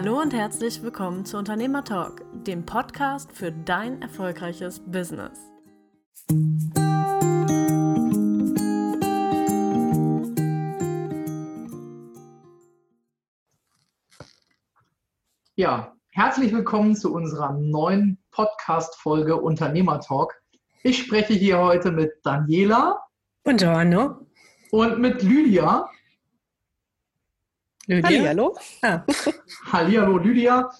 Hallo und herzlich willkommen zu Unternehmer Talk, dem Podcast für dein erfolgreiches Business. Ja, herzlich willkommen zu unserer neuen Podcast-Folge Unternehmer Talk. Ich spreche hier heute mit Daniela. Buongiorno. Und mit Lydia. Lydia? Hallihallo. Ah. Hallihallo, Lydia.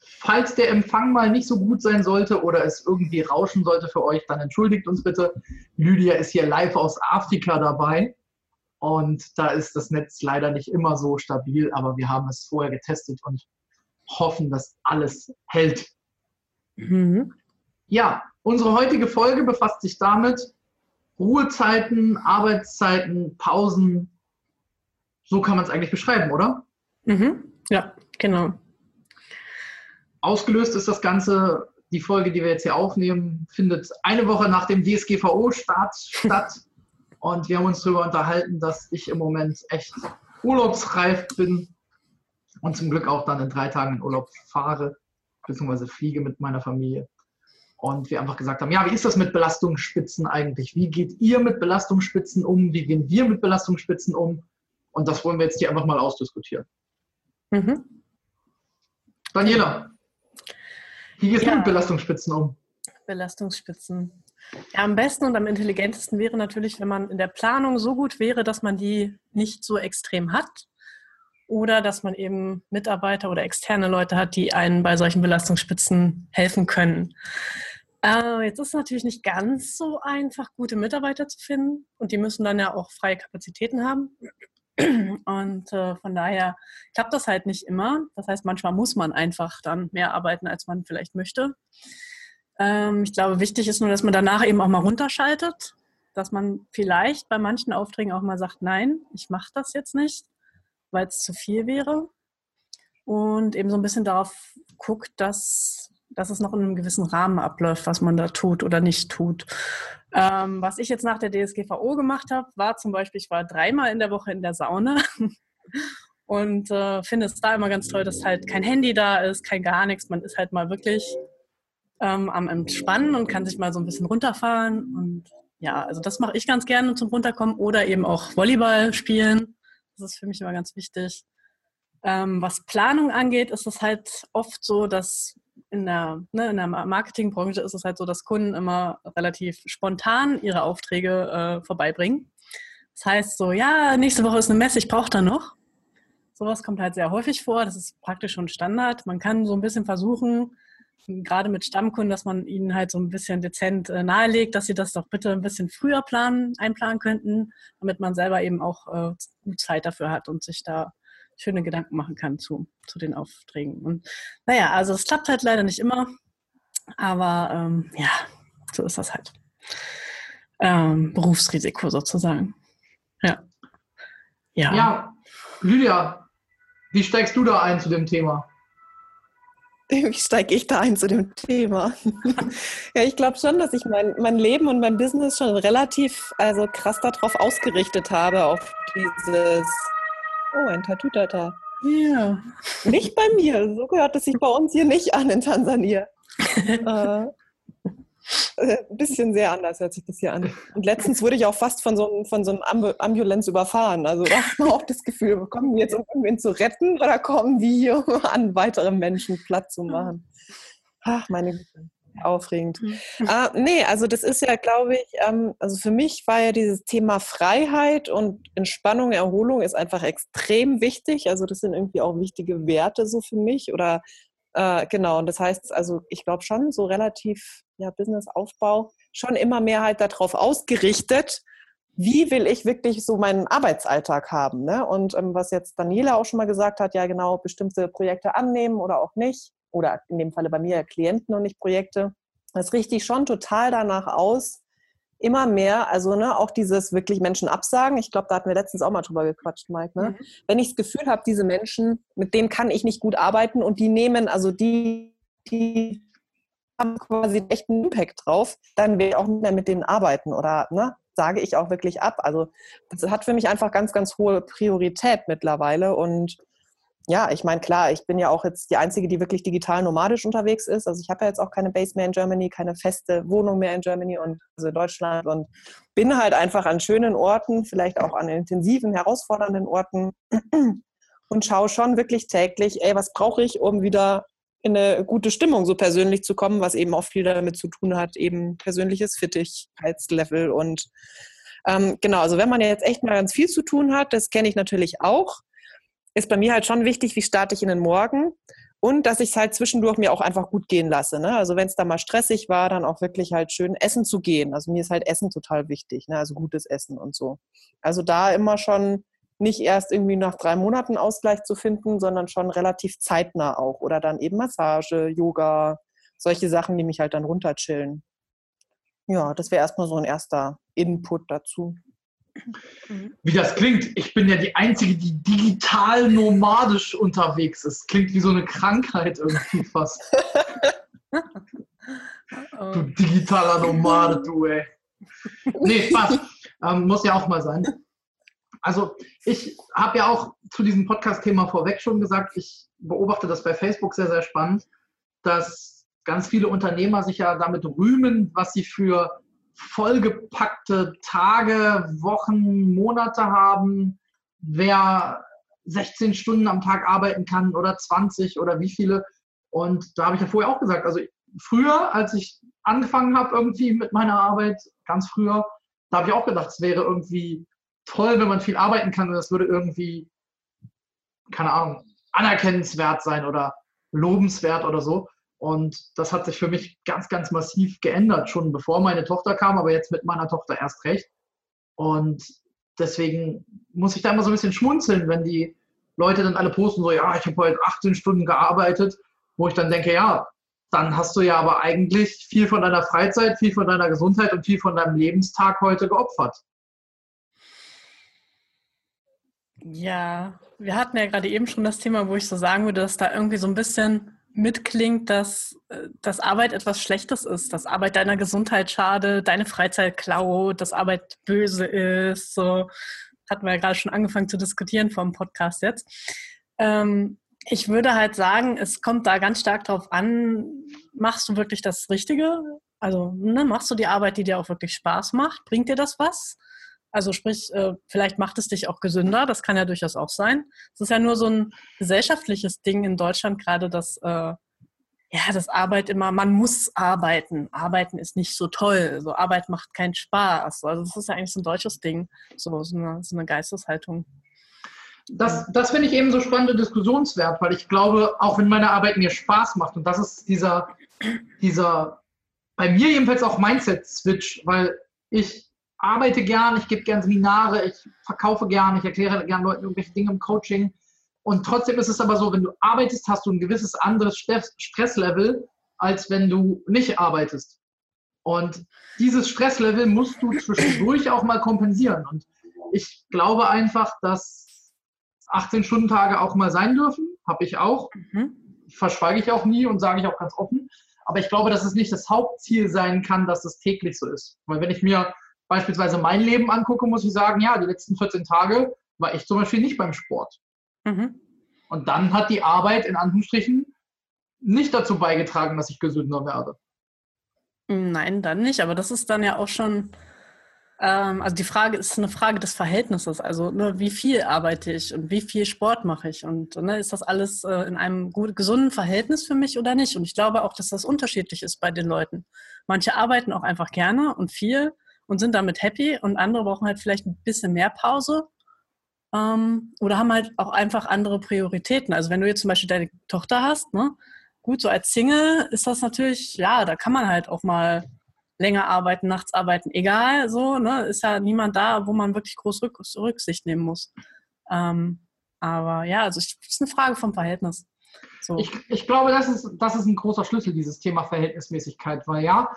Falls der Empfang mal nicht so gut sein sollte oder es irgendwie rauschen sollte für euch, dann entschuldigt uns bitte. Lydia ist hier live aus Afrika dabei und da ist das Netz leider nicht immer so stabil, aber wir haben es vorher getestet und hoffen, dass alles hält. Mhm. Ja, unsere heutige Folge befasst sich damit, Ruhezeiten, Arbeitszeiten, Pausen, so kann man es eigentlich beschreiben, oder? Mhm. Ja, genau. Ausgelöst ist das Ganze, die Folge, die wir jetzt hier aufnehmen, findet eine Woche nach dem DSGVO-Start statt. Und wir haben uns darüber unterhalten, dass ich im Moment echt urlaubsreif bin und zum Glück auch dann in drei Tagen in Urlaub fahre, beziehungsweise fliege mit meiner Familie. Und wir einfach gesagt haben, ja, wie ist das mit Belastungsspitzen eigentlich? Wie geht ihr mit Belastungsspitzen um? Wie gehen wir mit Belastungsspitzen um? Und das wollen wir jetzt hier einfach mal ausdiskutieren. Mhm. Daniela, wie gehst ja. du mit Belastungsspitzen um? Belastungsspitzen. Ja, am besten und am intelligentesten wäre natürlich, wenn man in der Planung so gut wäre, dass man die nicht so extrem hat. Oder dass man eben Mitarbeiter oder externe Leute hat, die einen bei solchen Belastungsspitzen helfen können. Äh, jetzt ist es natürlich nicht ganz so einfach, gute Mitarbeiter zu finden. Und die müssen dann ja auch freie Kapazitäten haben. Und äh, von daher klappt das halt nicht immer. Das heißt, manchmal muss man einfach dann mehr arbeiten, als man vielleicht möchte. Ähm, ich glaube, wichtig ist nur, dass man danach eben auch mal runterschaltet, dass man vielleicht bei manchen Aufträgen auch mal sagt, nein, ich mache das jetzt nicht, weil es zu viel wäre. Und eben so ein bisschen darauf guckt, dass dass es noch in einem gewissen Rahmen abläuft, was man da tut oder nicht tut. Ähm, was ich jetzt nach der DSGVO gemacht habe, war zum Beispiel, ich war dreimal in der Woche in der Sauna und äh, finde es da immer ganz toll, dass halt kein Handy da ist, kein gar nichts. Man ist halt mal wirklich ähm, am Entspannen und kann sich mal so ein bisschen runterfahren. Und ja, also das mache ich ganz gerne zum Runterkommen oder eben auch Volleyball spielen. Das ist für mich immer ganz wichtig. Ähm, was Planung angeht, ist es halt oft so, dass in der, ne, in der Marketingbranche ist es halt so, dass Kunden immer relativ spontan ihre Aufträge äh, vorbeibringen. Das heißt so, ja, nächste Woche ist eine Messe, ich brauche da noch. Sowas kommt halt sehr häufig vor. Das ist praktisch schon Standard. Man kann so ein bisschen versuchen, gerade mit Stammkunden, dass man ihnen halt so ein bisschen dezent äh, nahelegt, dass sie das doch bitte ein bisschen früher planen, einplanen könnten, damit man selber eben auch äh, gut Zeit dafür hat und sich da schöne Gedanken machen kann zu, zu den Aufträgen. Und naja, also es klappt halt leider nicht immer, aber ähm, ja, so ist das halt. Ähm, Berufsrisiko sozusagen. Ja. ja. Ja, Lydia, wie steigst du da ein zu dem Thema? Wie steige ich da ein zu dem Thema? ja, ich glaube schon, dass ich mein, mein Leben und mein Business schon relativ also krass darauf ausgerichtet habe, auf dieses Oh, ein Tatutata. Ja. Nicht bei mir. So gehört es sich bei uns hier nicht an in Tansania. äh, ein bisschen sehr anders hört sich das hier an. Und letztens wurde ich auch fast von so einem, von so einem Ambulanz überfahren. Also da hat man auch das Gefühl, kommen wir jetzt, um irgendwen zu retten oder kommen wir hier an weitere Menschen Platz zu machen? Ach, meine Güte aufregend. Mhm. Äh, nee, also das ist ja, glaube ich, ähm, also für mich war ja dieses Thema Freiheit und Entspannung, Erholung ist einfach extrem wichtig. Also das sind irgendwie auch wichtige Werte so für mich oder äh, genau. Und das heißt, also ich glaube schon so relativ ja Businessaufbau schon immer mehr halt darauf ausgerichtet. Wie will ich wirklich so meinen Arbeitsalltag haben? Ne? Und ähm, was jetzt Daniela auch schon mal gesagt hat, ja genau, bestimmte Projekte annehmen oder auch nicht oder in dem Falle bei mir Klienten und nicht Projekte. Das richte ich schon total danach aus, immer mehr, also ne, auch dieses wirklich Menschen absagen. Ich glaube, da hatten wir letztens auch mal drüber gequatscht, Mike. Ne? Mhm. Wenn ich das Gefühl habe, diese Menschen, mit denen kann ich nicht gut arbeiten und die nehmen, also die, die haben quasi echt einen Impact drauf, dann will ich auch nicht mehr mit denen arbeiten oder ne, sage ich auch wirklich ab. Also das hat für mich einfach ganz, ganz hohe Priorität mittlerweile und ja, ich meine, klar, ich bin ja auch jetzt die Einzige, die wirklich digital nomadisch unterwegs ist. Also ich habe ja jetzt auch keine Base mehr in Germany, keine feste Wohnung mehr in Germany und also Deutschland und bin halt einfach an schönen Orten, vielleicht auch an intensiven, herausfordernden Orten und schaue schon wirklich täglich, ey, was brauche ich, um wieder in eine gute Stimmung so persönlich zu kommen, was eben auch viel damit zu tun hat, eben persönliches Fittigkeitslevel und ähm, genau, also wenn man jetzt echt mal ganz viel zu tun hat, das kenne ich natürlich auch, ist bei mir halt schon wichtig, wie starte ich in den Morgen und dass ich es halt zwischendurch mir auch einfach gut gehen lasse. Ne? Also wenn es da mal stressig war, dann auch wirklich halt schön essen zu gehen. Also mir ist halt Essen total wichtig, ne? also gutes Essen und so. Also da immer schon nicht erst irgendwie nach drei Monaten Ausgleich zu finden, sondern schon relativ zeitnah auch. Oder dann eben Massage, Yoga, solche Sachen, die mich halt dann runterchillen. Ja, das wäre erstmal so ein erster Input dazu. Wie das klingt. Ich bin ja die Einzige, die digital nomadisch unterwegs ist. Klingt wie so eine Krankheit irgendwie fast. du digitaler Nomade, du, ey. Nee, Spaß. Ähm, muss ja auch mal sein. Also, ich habe ja auch zu diesem Podcast-Thema vorweg schon gesagt, ich beobachte das bei Facebook sehr, sehr spannend, dass ganz viele Unternehmer sich ja damit rühmen, was sie für vollgepackte Tage, Wochen, Monate haben, wer 16 Stunden am Tag arbeiten kann oder 20 oder wie viele. Und da habe ich ja vorher auch gesagt, also früher, als ich angefangen habe irgendwie mit meiner Arbeit, ganz früher, da habe ich auch gedacht, es wäre irgendwie toll, wenn man viel arbeiten kann und das würde irgendwie, keine Ahnung, anerkennenswert sein oder lobenswert oder so. Und das hat sich für mich ganz, ganz massiv geändert, schon bevor meine Tochter kam, aber jetzt mit meiner Tochter erst recht. Und deswegen muss ich da immer so ein bisschen schmunzeln, wenn die Leute dann alle posten, so, ja, ich habe heute 18 Stunden gearbeitet, wo ich dann denke, ja, dann hast du ja aber eigentlich viel von deiner Freizeit, viel von deiner Gesundheit und viel von deinem Lebenstag heute geopfert. Ja, wir hatten ja gerade eben schon das Thema, wo ich so sagen würde, dass da irgendwie so ein bisschen mitklingt, dass, äh, dass Arbeit etwas Schlechtes ist, dass Arbeit deiner Gesundheit schadet, deine Freizeit klaut, dass Arbeit böse ist. So hatten wir ja gerade schon angefangen zu diskutieren vor dem Podcast jetzt. Ähm, ich würde halt sagen, es kommt da ganz stark drauf an, machst du wirklich das Richtige? Also ne, machst du die Arbeit, die dir auch wirklich Spaß macht? Bringt dir das was? Also sprich, äh, vielleicht macht es dich auch gesünder, das kann ja durchaus auch sein. Es ist ja nur so ein gesellschaftliches Ding in Deutschland gerade, dass äh, ja, das Arbeit immer, man muss arbeiten. Arbeiten ist nicht so toll. So Arbeit macht keinen Spaß. Also das ist ja eigentlich so ein deutsches Ding, so, so, eine, so eine Geisteshaltung. Das, das finde ich eben so spannende Diskussionswert, weil ich glaube, auch wenn meine Arbeit mir Spaß macht, und das ist dieser, dieser bei mir jedenfalls auch Mindset-Switch, weil ich arbeite gern, ich gebe gern Seminare, ich verkaufe gern, ich erkläre gern Leuten irgendwelche Dinge im Coaching. Und trotzdem ist es aber so, wenn du arbeitest, hast du ein gewisses anderes Stresslevel, als wenn du nicht arbeitest. Und dieses Stresslevel musst du zwischendurch auch mal kompensieren. Und ich glaube einfach, dass 18-Stunden-Tage auch mal sein dürfen. Habe ich auch. Mhm. Verschweige ich auch nie und sage ich auch ganz offen. Aber ich glaube, dass es nicht das Hauptziel sein kann, dass es täglich so ist. Weil wenn ich mir beispielsweise mein Leben angucke, muss ich sagen, ja, die letzten 14 Tage war ich zum Beispiel nicht beim Sport. Mhm. Und dann hat die Arbeit in Anführungsstrichen nicht dazu beigetragen, dass ich gesünder werde. Nein, dann nicht. Aber das ist dann ja auch schon, ähm, also die Frage ist eine Frage des Verhältnisses. Also ne, wie viel arbeite ich und wie viel Sport mache ich? Und ne, ist das alles äh, in einem gut, gesunden Verhältnis für mich oder nicht? Und ich glaube auch, dass das unterschiedlich ist bei den Leuten. Manche arbeiten auch einfach gerne und viel und sind damit happy und andere brauchen halt vielleicht ein bisschen mehr Pause ähm, oder haben halt auch einfach andere Prioritäten. Also wenn du jetzt zum Beispiel deine Tochter hast, ne, gut, so als Single ist das natürlich, ja, da kann man halt auch mal länger arbeiten, nachts arbeiten, egal, so, ne, ist ja niemand da, wo man wirklich groß Rück Rücksicht nehmen muss. Ähm, aber ja, also es ist eine Frage vom Verhältnis. So. Ich, ich, glaube, das ist, das ist ein großer Schlüssel, dieses Thema Verhältnismäßigkeit, weil ja,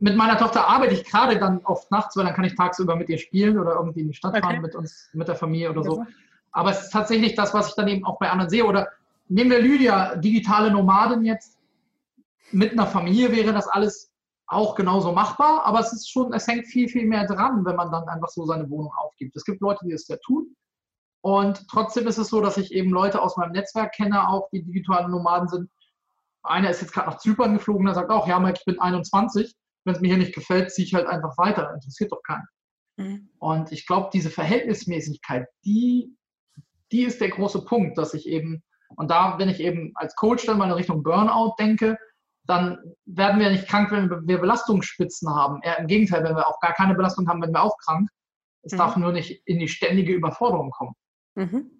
mit meiner Tochter arbeite ich gerade dann oft nachts, weil dann kann ich tagsüber mit ihr spielen oder irgendwie in die Stadt okay. fahren mit uns, mit der Familie oder so. Aber es ist tatsächlich das, was ich dann eben auch bei anderen sehe. Oder nehmen wir Lydia, digitale Nomadin jetzt. Mit einer Familie wäre das alles auch genauso machbar, aber es ist schon, es hängt viel, viel mehr dran, wenn man dann einfach so seine Wohnung aufgibt. Es gibt Leute, die es ja tun. Und trotzdem ist es so, dass ich eben Leute aus meinem Netzwerk kenne, auch die digitalen Nomaden sind. Einer ist jetzt gerade nach Zypern geflogen, der sagt auch, ja, Mike, ich bin 21. Wenn es mir hier nicht gefällt, ziehe ich halt einfach weiter. Interessiert doch keinen. Mhm. Und ich glaube, diese Verhältnismäßigkeit, die, die ist der große Punkt, dass ich eben, und da, wenn ich eben als Coach dann mal in Richtung Burnout denke, dann werden wir nicht krank, wenn wir Belastungsspitzen haben. Eher im Gegenteil, wenn wir auch gar keine Belastung haben, werden wir auch krank. Es mhm. darf nur nicht in die ständige Überforderung kommen. Mhm.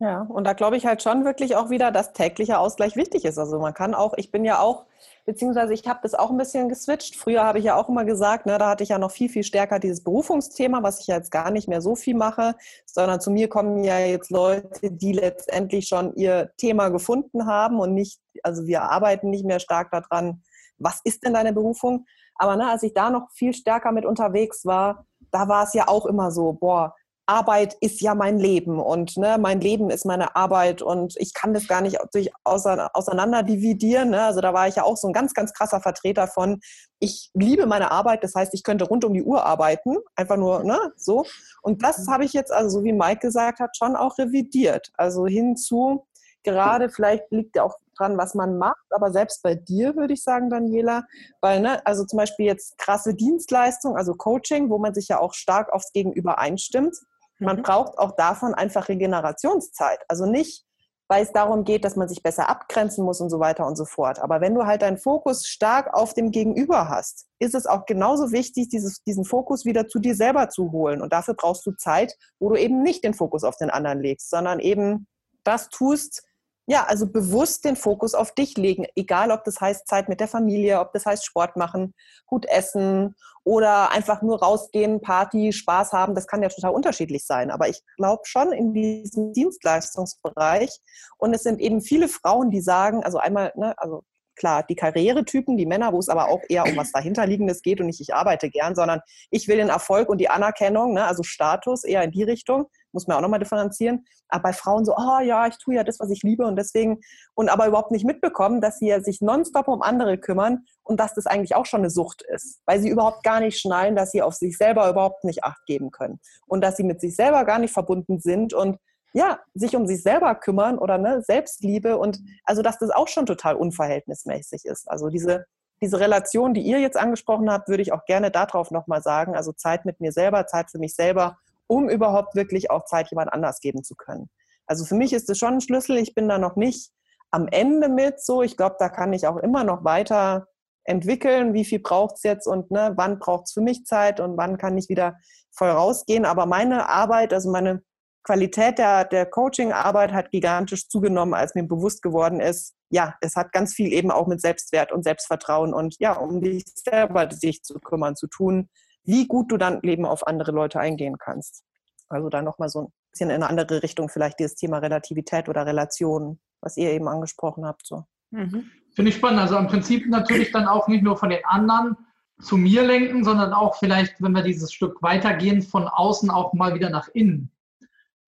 Ja, und da glaube ich halt schon wirklich auch wieder, dass täglicher Ausgleich wichtig ist. Also man kann auch, ich bin ja auch, beziehungsweise ich habe das auch ein bisschen geswitcht. Früher habe ich ja auch immer gesagt, ne, da hatte ich ja noch viel, viel stärker dieses Berufungsthema, was ich ja jetzt gar nicht mehr so viel mache, sondern zu mir kommen ja jetzt Leute, die letztendlich schon ihr Thema gefunden haben und nicht, also wir arbeiten nicht mehr stark daran, was ist denn deine Berufung? Aber ne, als ich da noch viel stärker mit unterwegs war, da war es ja auch immer so, boah, Arbeit ist ja mein Leben und ne, mein Leben ist meine Arbeit und ich kann das gar nicht durch auseinander dividieren. Ne? Also da war ich ja auch so ein ganz, ganz krasser Vertreter von, ich liebe meine Arbeit, das heißt, ich könnte rund um die Uhr arbeiten, einfach nur ne, so. Und das mhm. habe ich jetzt, also so wie Mike gesagt hat, schon auch revidiert. Also hinzu, gerade vielleicht liegt ja auch dran, was man macht, aber selbst bei dir würde ich sagen, Daniela, weil, ne, also zum Beispiel jetzt krasse Dienstleistung, also Coaching, wo man sich ja auch stark aufs Gegenüber einstimmt, man mhm. braucht auch davon einfach Regenerationszeit. Also nicht, weil es darum geht, dass man sich besser abgrenzen muss und so weiter und so fort. Aber wenn du halt deinen Fokus stark auf dem Gegenüber hast, ist es auch genauso wichtig, dieses, diesen Fokus wieder zu dir selber zu holen. Und dafür brauchst du Zeit, wo du eben nicht den Fokus auf den anderen legst, sondern eben das tust, ja, also bewusst den Fokus auf dich legen, egal ob das heißt Zeit mit der Familie, ob das heißt Sport machen, gut essen oder einfach nur rausgehen, Party, Spaß haben, das kann ja total unterschiedlich sein. Aber ich glaube schon in diesem Dienstleistungsbereich und es sind eben viele Frauen, die sagen, also einmal, ne, also klar, die Karrieretypen, die Männer, wo es aber auch eher um was dahinterliegendes geht und nicht ich arbeite gern, sondern ich will den Erfolg und die Anerkennung, ne, also Status eher in die Richtung muss man auch nochmal differenzieren. Aber bei Frauen so, oh ja, ich tue ja das, was ich liebe und deswegen, und aber überhaupt nicht mitbekommen, dass sie ja sich nonstop um andere kümmern und dass das eigentlich auch schon eine Sucht ist, weil sie überhaupt gar nicht schnallen, dass sie auf sich selber überhaupt nicht Acht geben können und dass sie mit sich selber gar nicht verbunden sind und ja, sich um sich selber kümmern oder ne, Selbstliebe und also, dass das auch schon total unverhältnismäßig ist. Also diese, diese Relation, die ihr jetzt angesprochen habt, würde ich auch gerne darauf nochmal sagen. Also Zeit mit mir selber, Zeit für mich selber um überhaupt wirklich auch Zeit jemand anders geben zu können. Also für mich ist es schon ein Schlüssel. Ich bin da noch nicht am Ende mit so. Ich glaube, da kann ich auch immer noch weiter entwickeln, wie viel braucht es jetzt und ne, wann braucht es für mich Zeit und wann kann ich wieder voll rausgehen. Aber meine Arbeit, also meine Qualität der, der Coaching-Arbeit hat gigantisch zugenommen, als mir bewusst geworden ist, ja, es hat ganz viel eben auch mit Selbstwert und Selbstvertrauen und ja, um dich selber sich zu kümmern, zu tun, wie gut du dann Leben auf andere Leute eingehen kannst. Also da nochmal so ein bisschen in eine andere Richtung vielleicht dieses Thema Relativität oder Relationen, was ihr eben angesprochen habt. So. Mhm. Finde ich spannend. Also im Prinzip natürlich dann auch nicht nur von den anderen zu mir lenken, sondern auch vielleicht, wenn wir dieses Stück weitergehen, von außen auch mal wieder nach innen.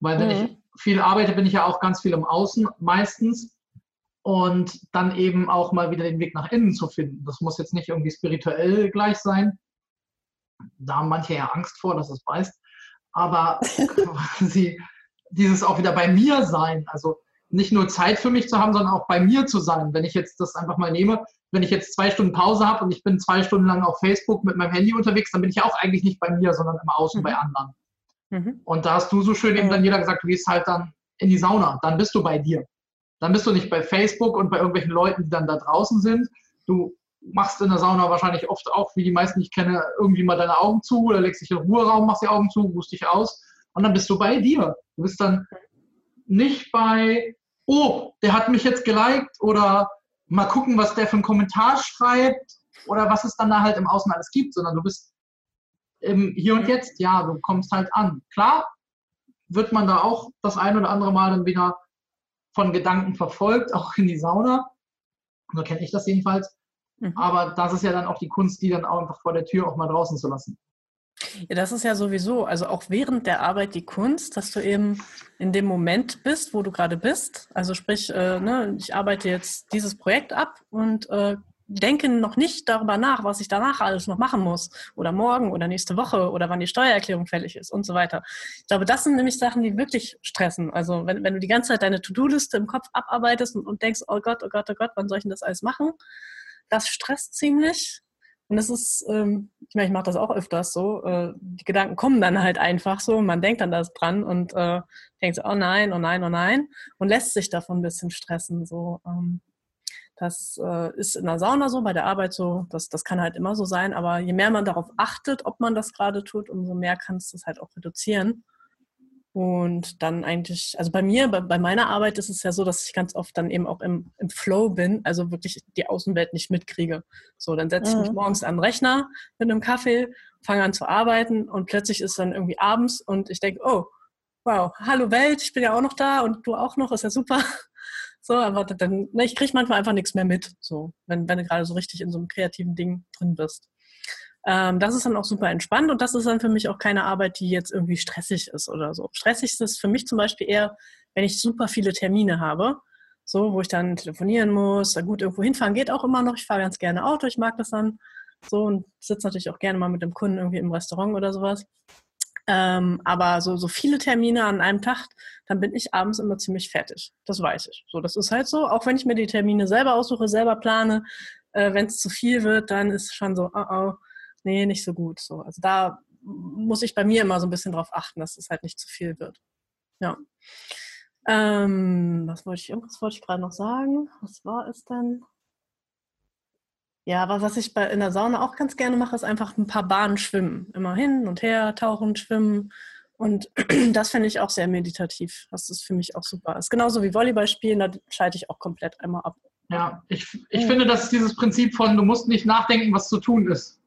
Weil wenn mhm. ich viel arbeite, bin ich ja auch ganz viel im Außen meistens. Und dann eben auch mal wieder den Weg nach innen zu finden. Das muss jetzt nicht irgendwie spirituell gleich sein, da haben manche ja Angst vor, dass es beißt. Aber quasi dieses auch wieder bei mir sein, also nicht nur Zeit für mich zu haben, sondern auch bei mir zu sein. Wenn ich jetzt das einfach mal nehme, wenn ich jetzt zwei Stunden Pause habe und ich bin zwei Stunden lang auf Facebook mit meinem Handy unterwegs, dann bin ich ja auch eigentlich nicht bei mir, sondern im Außen mhm. bei anderen. Mhm. Und da hast du so schön eben dann jeder gesagt, du gehst halt dann in die Sauna, dann bist du bei dir. Dann bist du nicht bei Facebook und bei irgendwelchen Leuten, die dann da draußen sind. Du machst in der Sauna wahrscheinlich oft auch, wie die meisten ich kenne, irgendwie mal deine Augen zu oder legst dich in den Ruheraum, machst die Augen zu, ruhst dich aus und dann bist du bei dir. Du bist dann nicht bei, oh, der hat mich jetzt geliked oder mal gucken, was der für einen Kommentar schreibt oder was es dann da halt im Außen alles gibt, sondern du bist im Hier und Jetzt, ja, du kommst halt an. Klar wird man da auch das ein oder andere Mal dann wieder von Gedanken verfolgt, auch in die Sauna. So kenne ich das jedenfalls. Mhm. Aber das ist ja dann auch die Kunst, die dann auch einfach vor der Tür auch mal draußen zu lassen. Ja, das ist ja sowieso, also auch während der Arbeit die Kunst, dass du eben in dem Moment bist, wo du gerade bist. Also sprich, äh, ne, ich arbeite jetzt dieses Projekt ab und äh, denke noch nicht darüber nach, was ich danach alles noch machen muss oder morgen oder nächste Woche oder wann die Steuererklärung fällig ist und so weiter. Ich glaube, das sind nämlich Sachen, die wirklich stressen. Also wenn, wenn du die ganze Zeit deine To-Do-Liste im Kopf abarbeitest und, und denkst, oh Gott, oh Gott, oh Gott, wann soll ich denn das alles machen? Das stresst ziemlich. Und das ist, ähm, ich meine, ich mache das auch öfters so. Äh, die Gedanken kommen dann halt einfach so. Man denkt dann das dran und äh, denkt so, oh nein, oh nein, oh nein. Und lässt sich davon ein bisschen stressen. So. Ähm, das äh, ist in der Sauna so, bei der Arbeit so. Das, das kann halt immer so sein. Aber je mehr man darauf achtet, ob man das gerade tut, umso mehr kannst du es halt auch reduzieren. Und dann eigentlich, also bei mir, bei, bei, meiner Arbeit ist es ja so, dass ich ganz oft dann eben auch im, im Flow bin, also wirklich die Außenwelt nicht mitkriege. So, dann setze ich mich mhm. morgens an den Rechner mit einem Kaffee, fange an zu arbeiten und plötzlich ist dann irgendwie abends und ich denke, oh, wow, hallo Welt, ich bin ja auch noch da und du auch noch, ist ja super. So, aber dann, ne, ich kriege manchmal einfach nichts mehr mit, so, wenn, wenn du gerade so richtig in so einem kreativen Ding drin bist. Ähm, das ist dann auch super entspannt und das ist dann für mich auch keine Arbeit, die jetzt irgendwie stressig ist oder so. Stressig ist es für mich zum Beispiel eher, wenn ich super viele Termine habe, so, wo ich dann telefonieren muss, da gut irgendwo hinfahren geht auch immer noch. Ich fahre ganz gerne Auto, ich mag das dann so und sitze natürlich auch gerne mal mit dem Kunden irgendwie im Restaurant oder sowas. Ähm, aber so, so viele Termine an einem Tag, dann bin ich abends immer ziemlich fertig. Das weiß ich. So, das ist halt so. Auch wenn ich mir die Termine selber aussuche, selber plane, äh, wenn es zu viel wird, dann ist schon so, oh oh, nee, nicht so gut. So, also da muss ich bei mir immer so ein bisschen drauf achten, dass es halt nicht zu viel wird. Ja. Ähm, was wollte ich, irgendwas wollte ich gerade noch sagen. Was war es denn? Ja, aber was ich bei, in der Sauna auch ganz gerne mache, ist einfach ein paar Bahnen schwimmen. Immer hin und her, tauchen, schwimmen. Und das finde ich auch sehr meditativ. Das ist für mich auch super. Das ist genauso wie Volleyball spielen, da schalte ich auch komplett einmal ab. Ja, ich, ich finde, das ist dieses Prinzip von, du musst nicht nachdenken, was zu tun ist.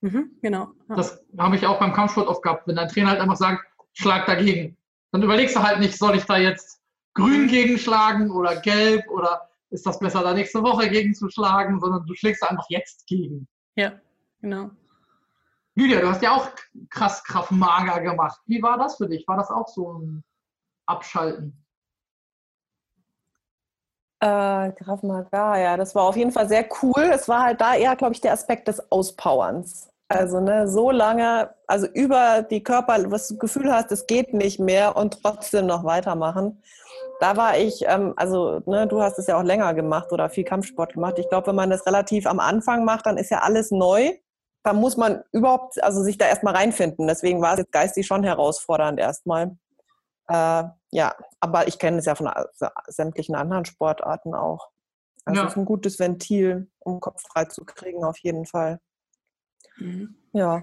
Mhm, genau. Ja. Das habe ich auch beim Kampfsport oft gehabt, wenn dein Trainer halt einfach sagt, schlag dagegen. Dann überlegst du halt nicht, soll ich da jetzt grün mhm. gegenschlagen oder gelb oder ist das besser, da nächste Woche gegen zu schlagen, sondern du schlägst einfach jetzt gegen. Ja, genau. Lydia, du hast ja auch krass Kraftmager gemacht. Wie war das für dich? War das auch so ein Abschalten? Äh, Krav Maga, ja, das war auf jeden Fall sehr cool. Es war halt da eher, glaube ich, der Aspekt des Auspowerns. Also ne, so lange, also über die Körper, was du Gefühl hast, es geht nicht mehr und trotzdem noch weitermachen. Da war ich, ähm, also ne, du hast es ja auch länger gemacht oder viel Kampfsport gemacht. Ich glaube, wenn man das relativ am Anfang macht, dann ist ja alles neu. Da muss man überhaupt, also sich da erstmal reinfinden. Deswegen war es jetzt geistig schon herausfordernd erstmal. Äh, ja, aber ich kenne es ja von sämtlichen anderen Sportarten auch. Also ja. es ist ein gutes Ventil, um Kopf frei zu kriegen, auf jeden Fall. Mhm. Ja.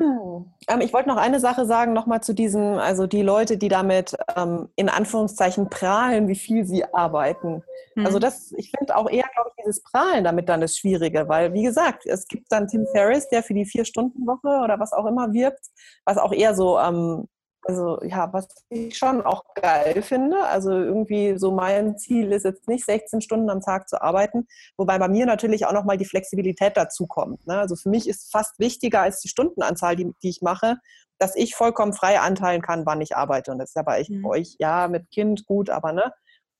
Ähm, ich wollte noch eine Sache sagen, nochmal zu diesem, also die Leute, die damit ähm, in Anführungszeichen prahlen, wie viel sie arbeiten. Mhm. Also das, ich finde auch eher, glaube ich, dieses Prahlen damit dann das Schwierige, weil wie gesagt, es gibt dann Tim Ferriss, der für die Vier-Stunden-Woche oder was auch immer wirbt, was auch eher so ähm, also ja, was ich schon auch geil finde. Also irgendwie so mein Ziel ist jetzt nicht 16 Stunden am Tag zu arbeiten, wobei bei mir natürlich auch nochmal die Flexibilität dazu kommt. Ne? Also für mich ist fast wichtiger als die Stundenanzahl, die, die ich mache, dass ich vollkommen frei anteilen kann, wann ich arbeite. Und das ist ja bei mhm. euch, ja, mit Kind gut, aber ne,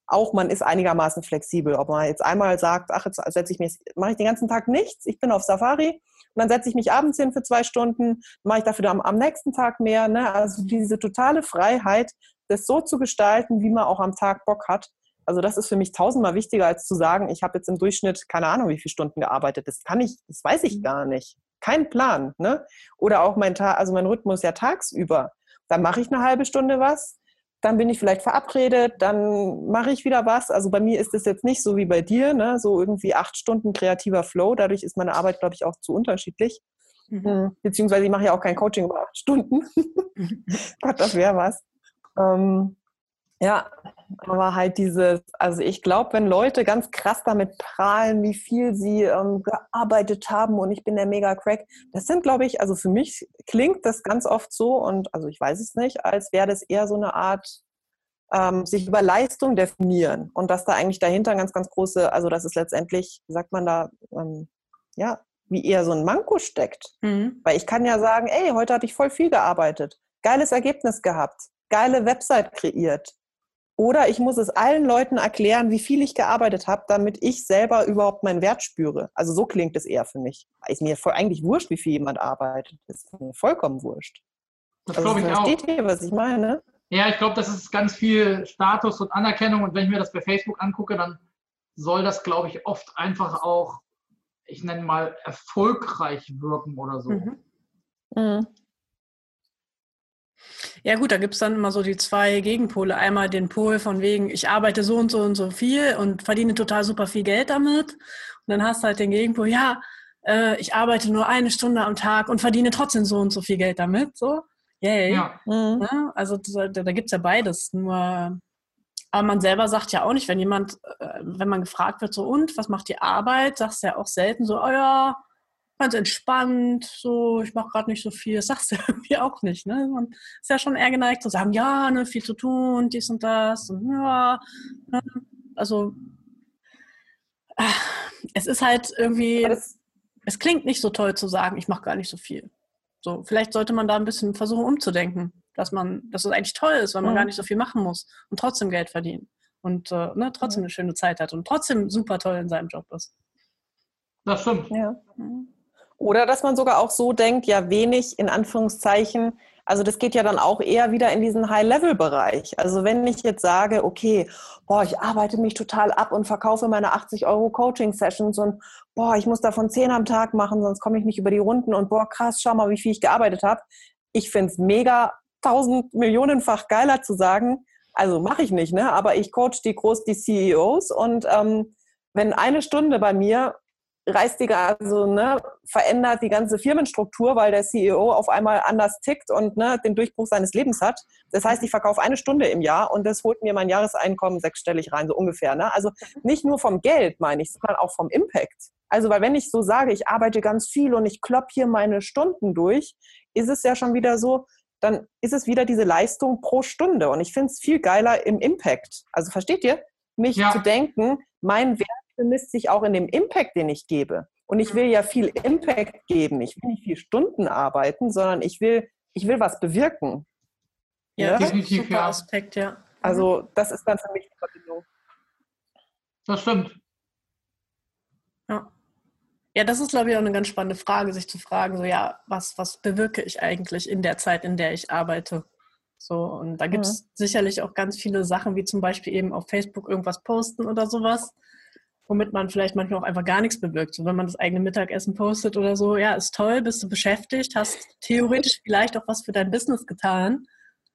auch man ist einigermaßen flexibel. Ob man jetzt einmal sagt, ach, jetzt setze ich mich, mache ich den ganzen Tag nichts, ich bin auf Safari und dann setze ich mich abends hin für zwei Stunden, mache ich dafür am, am nächsten Tag mehr. Ne? Also diese totale Freiheit, das so zu gestalten, wie man auch am Tag Bock hat. Also das ist für mich tausendmal wichtiger, als zu sagen, ich habe jetzt im Durchschnitt keine Ahnung, wie viele Stunden gearbeitet. Das kann ich, das weiß ich mhm. gar nicht. Kein Plan. Ne? Oder auch mein Tag, also mein Rhythmus ja tagsüber. Dann mache ich eine halbe Stunde was, dann bin ich vielleicht verabredet, dann mache ich wieder was. Also bei mir ist es jetzt nicht so wie bei dir, ne? so irgendwie acht Stunden kreativer Flow. Dadurch ist meine Arbeit, glaube ich, auch zu unterschiedlich. Mhm. Hm, beziehungsweise ich mache ja auch kein Coaching über acht Stunden. Gott, das wäre was. Ähm, ja, aber halt dieses, also ich glaube, wenn Leute ganz krass damit prahlen, wie viel sie ähm, gearbeitet haben und ich bin der Mega-Crack, das sind, glaube ich, also für mich klingt das ganz oft so und also ich weiß es nicht, als wäre das eher so eine Art, ähm, sich über Leistung definieren und dass da eigentlich dahinter ganz, ganz große, also dass es letztendlich, sagt man da, ähm, ja, wie eher so ein Manko steckt. Mhm. Weil ich kann ja sagen, ey, heute habe ich voll viel gearbeitet, geiles Ergebnis gehabt, geile Website kreiert, Oder ich muss es allen Leuten erklären, wie viel ich gearbeitet habe, damit ich selber überhaupt meinen Wert spüre. Also so klingt es eher für mich. Ist mir voll, eigentlich wurscht, wie viel jemand arbeitet. Ist mir vollkommen wurscht. Das Also glaube ich auch. versteht ihr, was ich meine? Ja, ich glaube, das ist ganz viel Status und Anerkennung. Und wenn ich mir das bei Facebook angucke, dann soll das, glaube ich, oft einfach auch, ich nenne mal, erfolgreich wirken oder so. Mhm. Mhm. Ja gut, da gibt es dann immer so die zwei Gegenpole. Einmal den Pol von wegen, ich arbeite so und so und so viel und verdiene total super viel Geld damit. Und dann hast du halt den Gegenpol, ja, äh, ich arbeite nur eine Stunde am Tag und verdiene trotzdem so und so viel Geld damit. So, yay. Ja, Mhm. Ne? Also da, da gibt es ja beides. Nur, aber man selber sagt ja auch nicht, wenn jemand, äh, wenn man gefragt wird, so und, was macht die Arbeit, sagst du ja auch selten so, oh ja, ganz entspannt, so, ich mache gerade nicht so viel. Das sagst du irgendwie auch nicht. Ne? Man ist ja schon eher geneigt zu sagen, ja, ne, viel zu tun, dies und das. Und, ja, ne? Also ah, es ist halt irgendwie, das, es klingt nicht so toll zu sagen, ich mache gar nicht so viel. So, vielleicht sollte man da ein bisschen versuchen umzudenken, dass man, dass es eigentlich toll ist, weil man Mhm. gar nicht so viel machen muss und trotzdem Geld verdienen und äh, ne, trotzdem eine schöne Zeit hat und trotzdem super toll in seinem Job ist. das stimmt. ja. Oder dass man sogar auch so denkt, ja, wenig in Anführungszeichen. Also das geht ja dann auch eher wieder in diesen High-Level-Bereich. Also wenn ich jetzt sage, okay, boah, ich arbeite mich total ab und verkaufe meine 80 Euro Coaching-Sessions und boah, ich muss davon 10 am Tag machen, sonst komme ich nicht über die Runden und boah, krass, schau mal, wie viel ich gearbeitet habe. Ich finde es mega tausend Millionenfach geiler zu sagen, also mache ich nicht, ne? aber ich coach die groß die CEOs und ähm, wenn eine Stunde bei mir reißt die, also ne, verändert die ganze Firmenstruktur, weil der CEO auf einmal anders tickt und ne, den Durchbruch seines Lebens hat. Das heißt, ich verkaufe eine Stunde im Jahr und das holt mir mein Jahreseinkommen sechsstellig rein, so ungefähr. Ne? Also nicht nur vom Geld, meine ich, sondern auch vom Impact. Also, weil wenn ich so sage, ich arbeite ganz viel und ich klopp hier meine Stunden durch, ist es ja schon wieder so, dann ist es wieder diese Leistung pro Stunde. Und ich finde es viel geiler im Impact. Also versteht ihr? Mich Ja. zu denken, mein Wert bemisst sich auch in dem Impact, den ich gebe. Und ich will ja viel Impact geben. Ich will nicht viel Stunden arbeiten, sondern ich will, ich will was bewirken. Ja, Ja? Definitiv, super ja. Aspekt, ja. Also das ist dann für mich die Verbindung. Das stimmt. Ja. Ja, das ist, glaube ich, auch eine ganz spannende Frage, sich zu fragen, so ja, was, was bewirke ich eigentlich in der Zeit, in der ich arbeite? So, und da gibt es sicherlich auch ganz viele Sachen, wie zum Beispiel eben auf Facebook irgendwas posten oder sowas, womit man vielleicht manchmal auch einfach gar nichts bewirkt. So, wenn man das eigene Mittagessen postet oder so, ja, ist toll, bist du beschäftigt, hast theoretisch vielleicht auch was für dein Business getan,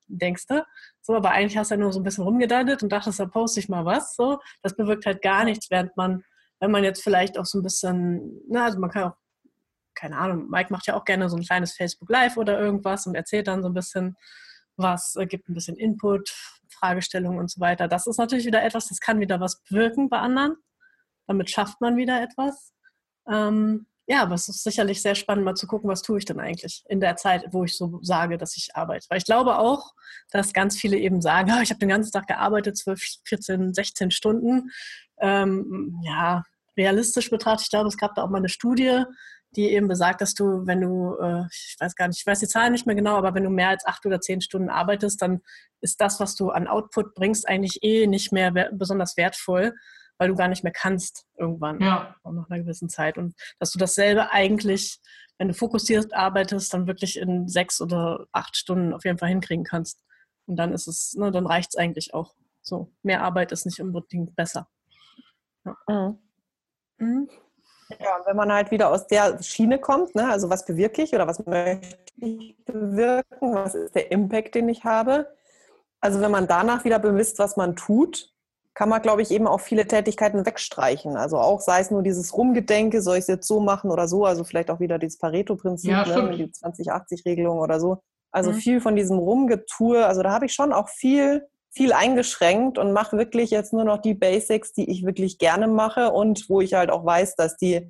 denkst du. So, aber eigentlich hast du ja nur so ein bisschen rumgedeitet und dachtest, da poste ich mal was. So, das bewirkt halt gar nichts, während man wenn man jetzt vielleicht auch so ein bisschen, na, also man kann auch, keine Ahnung, Mike macht ja auch gerne so ein kleines Facebook Live oder irgendwas und erzählt dann so ein bisschen was, äh, gibt ein bisschen Input, Fragestellungen und so weiter. Das ist natürlich wieder etwas, das kann wieder was bewirken bei anderen. Damit schafft man wieder etwas. Ähm, ja, aber es ist sicherlich sehr spannend, mal zu gucken, was tue ich denn eigentlich in der Zeit, wo ich so sage, dass ich arbeite. Weil ich glaube auch, dass ganz viele eben sagen, "Ah, ich habe den ganzen Tag gearbeitet, 12, 14, 16 Stunden. Ähm, ja, realistisch betrachtet, ich glaube, es gab da auch mal eine Studie, die eben besagt, dass du, wenn du, äh, ich weiß gar nicht, ich weiß die Zahlen nicht mehr genau, aber wenn du mehr als acht oder zehn Stunden arbeitest, dann ist das, was du an Output bringst, eigentlich eh nicht mehr wer besonders wertvoll, weil du gar nicht mehr kannst irgendwann Ja, nach einer gewissen Zeit. Und dass du dasselbe eigentlich, wenn du fokussiert arbeitest, dann wirklich in sechs oder acht Stunden auf jeden Fall hinkriegen kannst. Und dann ist es, ne, dann reicht es eigentlich auch. So, mehr Arbeit ist nicht unbedingt besser. Mhm. Mhm. Ja, und wenn man halt wieder aus der Schiene kommt, ne, also was bewirke ich oder was möchte ich bewirken, was ist der Impact, den ich habe. Also wenn man danach wieder bemisst, was man tut, kann man, glaube ich, eben auch viele Tätigkeiten wegstreichen. Also auch sei es nur dieses Rumgedenke, soll ich es jetzt so machen oder so, also vielleicht auch wieder dieses Pareto-Prinzip, Ja, ne, die 20-80-Regelung oder so. Also Mhm. viel von diesem Rumgetue, also da habe ich schon auch viel, viel eingeschränkt und mache wirklich jetzt nur noch die Basics, die ich wirklich gerne mache und wo ich halt auch weiß, dass die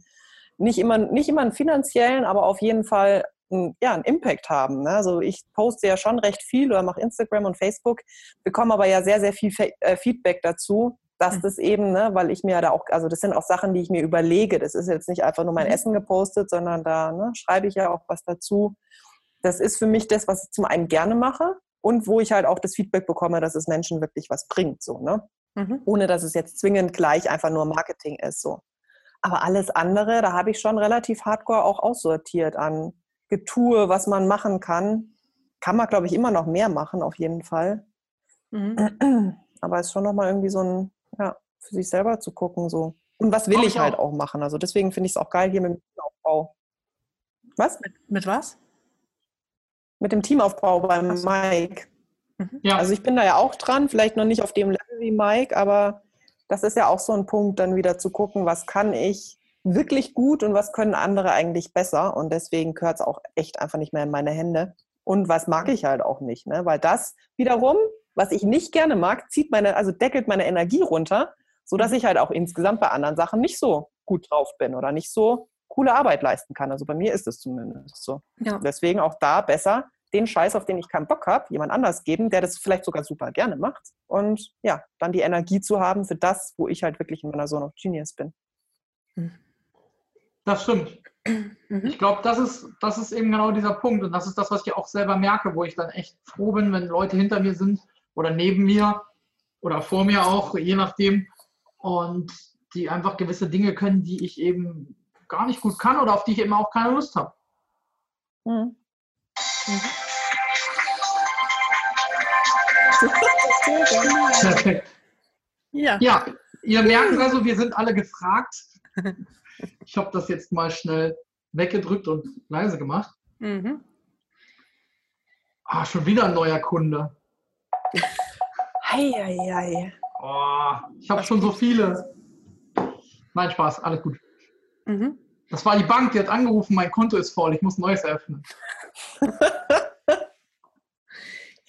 nicht immer, nicht immer einen finanziellen, aber auf jeden Fall einen, ja, einen Impact haben. Ne? Also ich poste ja schon recht viel oder mache Instagram und Facebook, bekomme aber ja sehr, sehr viel Fe äh, Feedback dazu, dass Mhm. das eben, ne, weil ich mir da auch, also das sind auch Sachen, die ich mir überlege. Das ist jetzt nicht einfach nur mein Mhm. Essen gepostet, sondern da ne, schreibe ich ja auch was dazu. Das ist für mich das, was ich zum einen gerne mache und wo ich halt auch das Feedback bekomme, dass es Menschen wirklich was bringt, so, ne? Mhm. Ohne dass es jetzt zwingend gleich einfach nur Marketing ist, so. Aber alles andere, da habe ich schon relativ hardcore auch aussortiert an Getue, was man machen kann. Kann man, glaube ich, immer noch mehr machen, auf jeden Fall. Mhm. Aber es ist schon nochmal irgendwie so ein, ja, für sich selber zu gucken, so. Und was will Mach ich ich halt auch. auch machen? Also deswegen finde ich es auch geil hier mit dem Teamaufbau. Was? Mit, mit was? Mit dem Teamaufbau beim so. Mike. Ja, Also ich bin da ja auch dran, vielleicht noch nicht auf dem Level wie Mike, aber das ist ja auch so ein Punkt, dann wieder zu gucken, was kann ich wirklich gut und was können andere eigentlich besser. Und deswegen gehört es auch echt einfach nicht mehr in meine Hände. Und was mag ich halt auch nicht, ne? Weil das wiederum, was ich nicht gerne mag, zieht meine, also deckelt meine Energie runter, sodass ich halt auch insgesamt bei anderen Sachen nicht so gut drauf bin oder nicht so coole Arbeit leisten kann. Also bei mir ist es zumindest so. Ja. Deswegen auch da besser den Scheiß, auf den ich keinen Bock habe, jemand anders geben, der das vielleicht sogar super gerne macht. Und ja, dann die Energie zu haben für das, wo ich halt wirklich in meiner Zone of Genius bin. Das stimmt. Mhm. Ich glaube, das ist, das ist eben genau dieser Punkt. Und das ist das, was ich auch selber merke, wo ich dann echt froh bin, wenn Leute hinter mir sind oder neben mir oder vor mir auch, je nachdem. Und die einfach gewisse Dinge können, die ich eben gar nicht gut kann oder auf die ich eben auch keine Lust habe. Mhm. Perfekt. Ja. Ja, ihr merkt also, wir sind alle gefragt. Ich habe das jetzt mal schnell weggedrückt und leise gemacht. Mhm. Ah, schon wieder ein neuer Kunde. Heieiei. Oh, ich habe schon so viele. Nein, Spaß, alles gut. Mhm. Das war die Bank, die hat angerufen, mein Konto ist voll, ich muss ein neues eröffnen.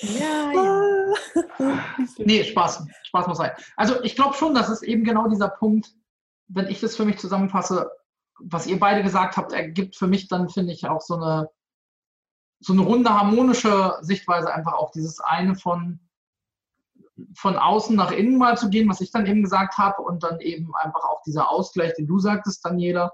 Ja, ja. Nee, Spaß. Spaß muss sein. Also ich glaube schon, das ist eben genau dieser Punkt, wenn ich das für mich zusammenfasse, was ihr beide gesagt habt, ergibt für mich dann, finde ich, auch so eine, so eine runde harmonische Sichtweise, einfach auch dieses eine von, von außen nach innen mal zu gehen, was ich dann eben gesagt habe, und dann eben einfach auch dieser Ausgleich, den du sagtest, Daniela.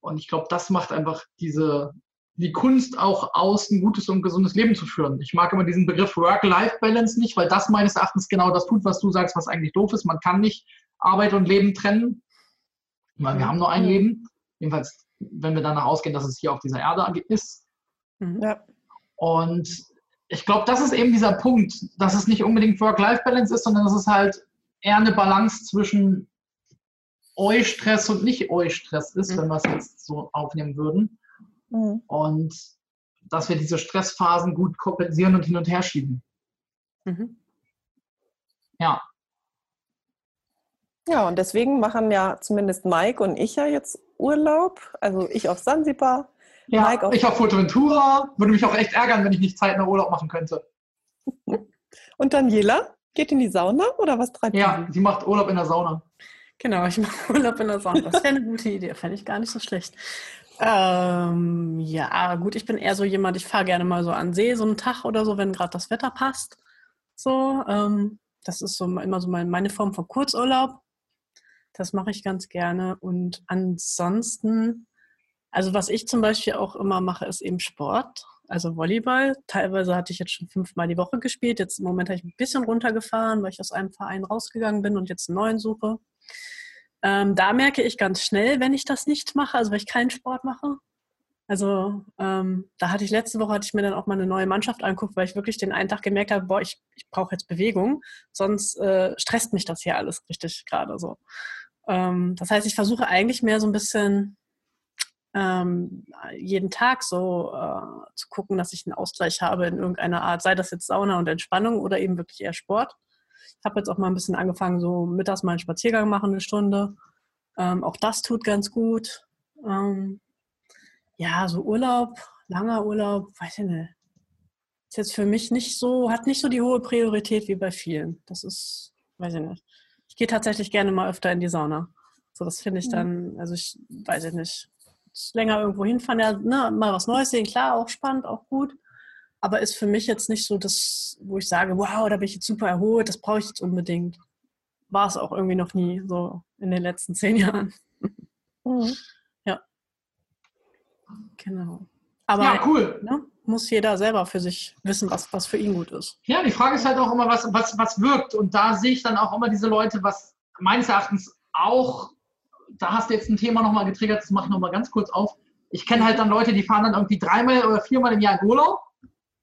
Und ich glaube, das macht einfach diese, die Kunst auch aus, ein gutes und gesundes Leben zu führen. Ich mag immer diesen Begriff Work-Life-Balance nicht, weil das meines Erachtens genau das tut, was du sagst, was eigentlich doof ist. Man kann nicht Arbeit und Leben trennen, weil wir haben nur ein Leben. Jedenfalls, wenn wir danach ausgehen, dass es hier auf dieser Erde ist. Mhm. Ja. Und ich glaube, das ist eben dieser Punkt, dass es nicht unbedingt Work-Life-Balance ist, sondern dass es halt eher eine Balance zwischen Eustress und nicht Eustress ist, Mhm. wenn wir es jetzt so aufnehmen würden. Mhm. Und dass wir diese Stressphasen gut kompensieren und hin und her schieben. Mhm. Ja, Ja, und deswegen machen ja zumindest Mike und ich ja jetzt Urlaub. Also ich auf Sansibar. ja Mike auf ich auf Fuerteventura. Würde mich auch echt ärgern, wenn ich nicht zeitnah Urlaub machen könnte. Und Daniela geht in die Sauna oder was treibt Ja, sie? sie macht Urlaub in der Sauna. Genau, ich mache Urlaub in der Sauna. Das wäre eine gute Idee, fände ich gar nicht so schlecht. Ähm, ja, gut, ich bin eher so jemand, ich fahre gerne mal so an See, so einen Tag oder so, wenn gerade das Wetter passt. So, ähm, das ist so immer so mein, meine Form von Kurzurlaub. Das mache ich ganz gerne. Und ansonsten, also was ich zum Beispiel auch immer mache, ist eben Sport. Also Volleyball. Teilweise hatte ich jetzt schon fünfmal die Woche gespielt. Jetzt im Moment habe ich ein bisschen runtergefahren, weil ich aus einem Verein rausgegangen bin und jetzt einen neuen suche. Ähm, da merke ich ganz schnell, wenn ich das nicht mache, also wenn ich keinen Sport mache. Also ähm, da hatte ich letzte Woche, hatte ich mir dann auch mal eine neue Mannschaft anguckt, weil ich wirklich den einen Tag gemerkt habe, boah, ich, ich brauche jetzt Bewegung, sonst äh, stresst mich das hier alles richtig gerade so. Ähm, das heißt, ich versuche eigentlich mehr so ein bisschen ähm, jeden Tag so äh, zu gucken, dass ich einen Ausgleich habe in irgendeiner Art, sei das jetzt Sauna und Entspannung oder eben wirklich eher Sport. Ich habe jetzt auch mal ein bisschen angefangen, so mittags mal einen Spaziergang machen, eine Stunde. Ähm, auch das tut ganz gut. Ähm, ja, so Urlaub, langer Urlaub, weiß ich nicht. Ist jetzt für mich nicht so, hat nicht so die hohe Priorität wie bei vielen. Das ist, weiß ich nicht. Ich gehe tatsächlich gerne mal öfter in die Sauna. So, das finde ich dann, also ich weiß ich nicht. Länger irgendwo hinfahren, ja, ne, mal was Neues sehen, klar, auch spannend, auch gut. Aber ist für mich jetzt nicht so das, wo ich sage, wow, da bin ich jetzt super erholt, das brauche ich jetzt unbedingt. War es auch irgendwie noch nie, so in den letzten zehn Jahren. Mhm. Genau. Aber Ja, cool. ne, muss jeder selber für sich wissen, was, was für ihn gut ist. Ja, die Frage ist halt auch immer, was, was, was wirkt. Und da sehe ich dann auch immer diese Leute, was meines Erachtens auch, da hast du jetzt ein Thema nochmal getriggert, das mache ich nochmal ganz kurz auf. Ich kenne halt dann Leute, die fahren dann irgendwie dreimal oder viermal im Jahr in Urlaub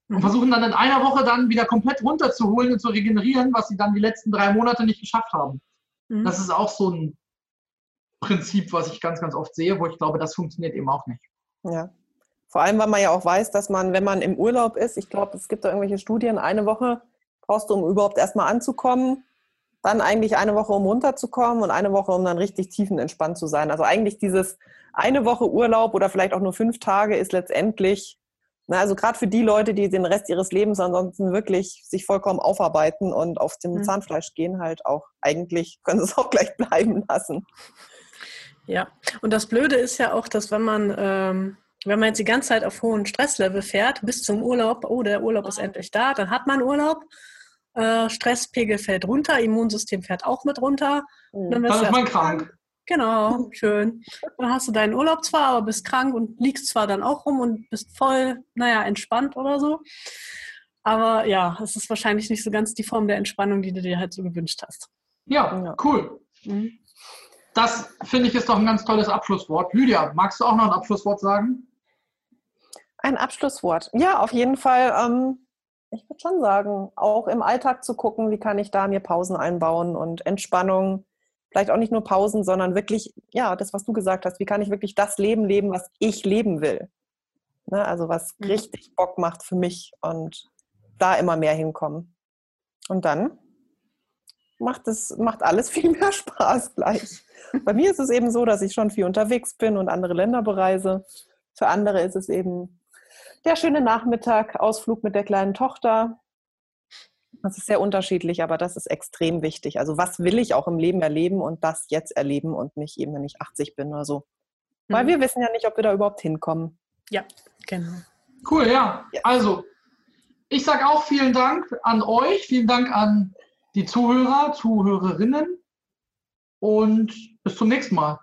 und Mhm. versuchen dann in einer Woche dann wieder komplett runterzuholen und zu regenerieren, was sie dann die letzten drei Monate nicht geschafft haben. Mhm. Das ist auch so ein Prinzip, was ich ganz, ganz oft sehe, wo ich glaube, das funktioniert eben auch nicht. Ja. Vor allem, weil man ja auch weiß, dass man, wenn man im Urlaub ist, ich glaube, es gibt da irgendwelche Studien, eine Woche brauchst du, um überhaupt erstmal anzukommen, dann eigentlich eine Woche, um runterzukommen und eine Woche, um dann richtig tiefenentspannt zu sein. Also eigentlich dieses eine Woche Urlaub oder vielleicht auch nur fünf Tage ist letztendlich, na, also gerade für die Leute, die den Rest ihres Lebens ansonsten wirklich sich vollkommen aufarbeiten und auf dem Mhm. Zahnfleisch gehen, halt auch eigentlich können sie es auch gleich bleiben lassen. Ja, und das Blöde ist ja auch, dass wenn man, ähm, wenn man jetzt die ganze Zeit auf hohen Stresslevel fährt, bis zum Urlaub, oh, der Urlaub ist endlich da, dann hat man Urlaub, äh, Stresspegel fällt runter, Immunsystem fährt auch mit runter. Mhm. Dann wirst Dann du ist man krank. Genau, schön. Dann hast du deinen Urlaub zwar, aber bist krank und liegst zwar dann auch rum und bist voll, naja, entspannt oder so. Aber ja, es ist wahrscheinlich nicht so ganz die Form der Entspannung, die du dir halt so gewünscht hast. Ja, Ja. cool. Mhm. Das finde ich ist doch ein ganz tolles Abschlusswort. Lydia, magst du auch noch ein Abschlusswort sagen? Ein Abschlusswort. Ja, auf jeden Fall. Ähm, ich würde schon sagen, auch im Alltag zu gucken, wie kann ich da mir Pausen einbauen und Entspannung. Vielleicht auch nicht nur Pausen, sondern wirklich, ja, das, was du gesagt hast, wie kann ich wirklich das Leben leben, was ich leben will. Ne, also was Mhm. richtig Bock macht für mich und da immer mehr hinkommen. Und dann macht es macht alles viel mehr Spaß gleich. Bei mir ist es eben so, dass ich schon viel unterwegs bin und andere Länder bereise. Für andere ist es eben der schöne Nachmittag, Ausflug mit der kleinen Tochter. Das ist sehr unterschiedlich, aber das ist extrem wichtig. Also was will ich auch im Leben erleben und das jetzt erleben und nicht eben, wenn ich 80 bin oder so. Weil Mhm. wir wissen ja nicht, ob wir da überhaupt hinkommen. Ja, genau. Cool, ja. Ja. Also, ich sage auch vielen Dank an euch, vielen Dank an die Zuhörer, Zuhörerinnen und bis zum nächsten Mal.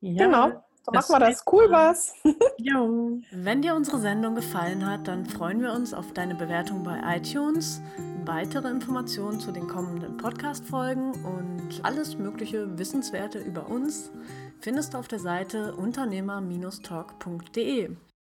Ja, Genau. Wir zum das. Cool Mal. was. Jo. Wenn dir unsere Sendung gefallen hat, dann freuen wir uns auf deine Bewertung bei iTunes, weitere Informationen zu den kommenden Podcast-Folgen und alles mögliche Wissenswerte über uns findest du auf der Seite unternehmer-talk.de.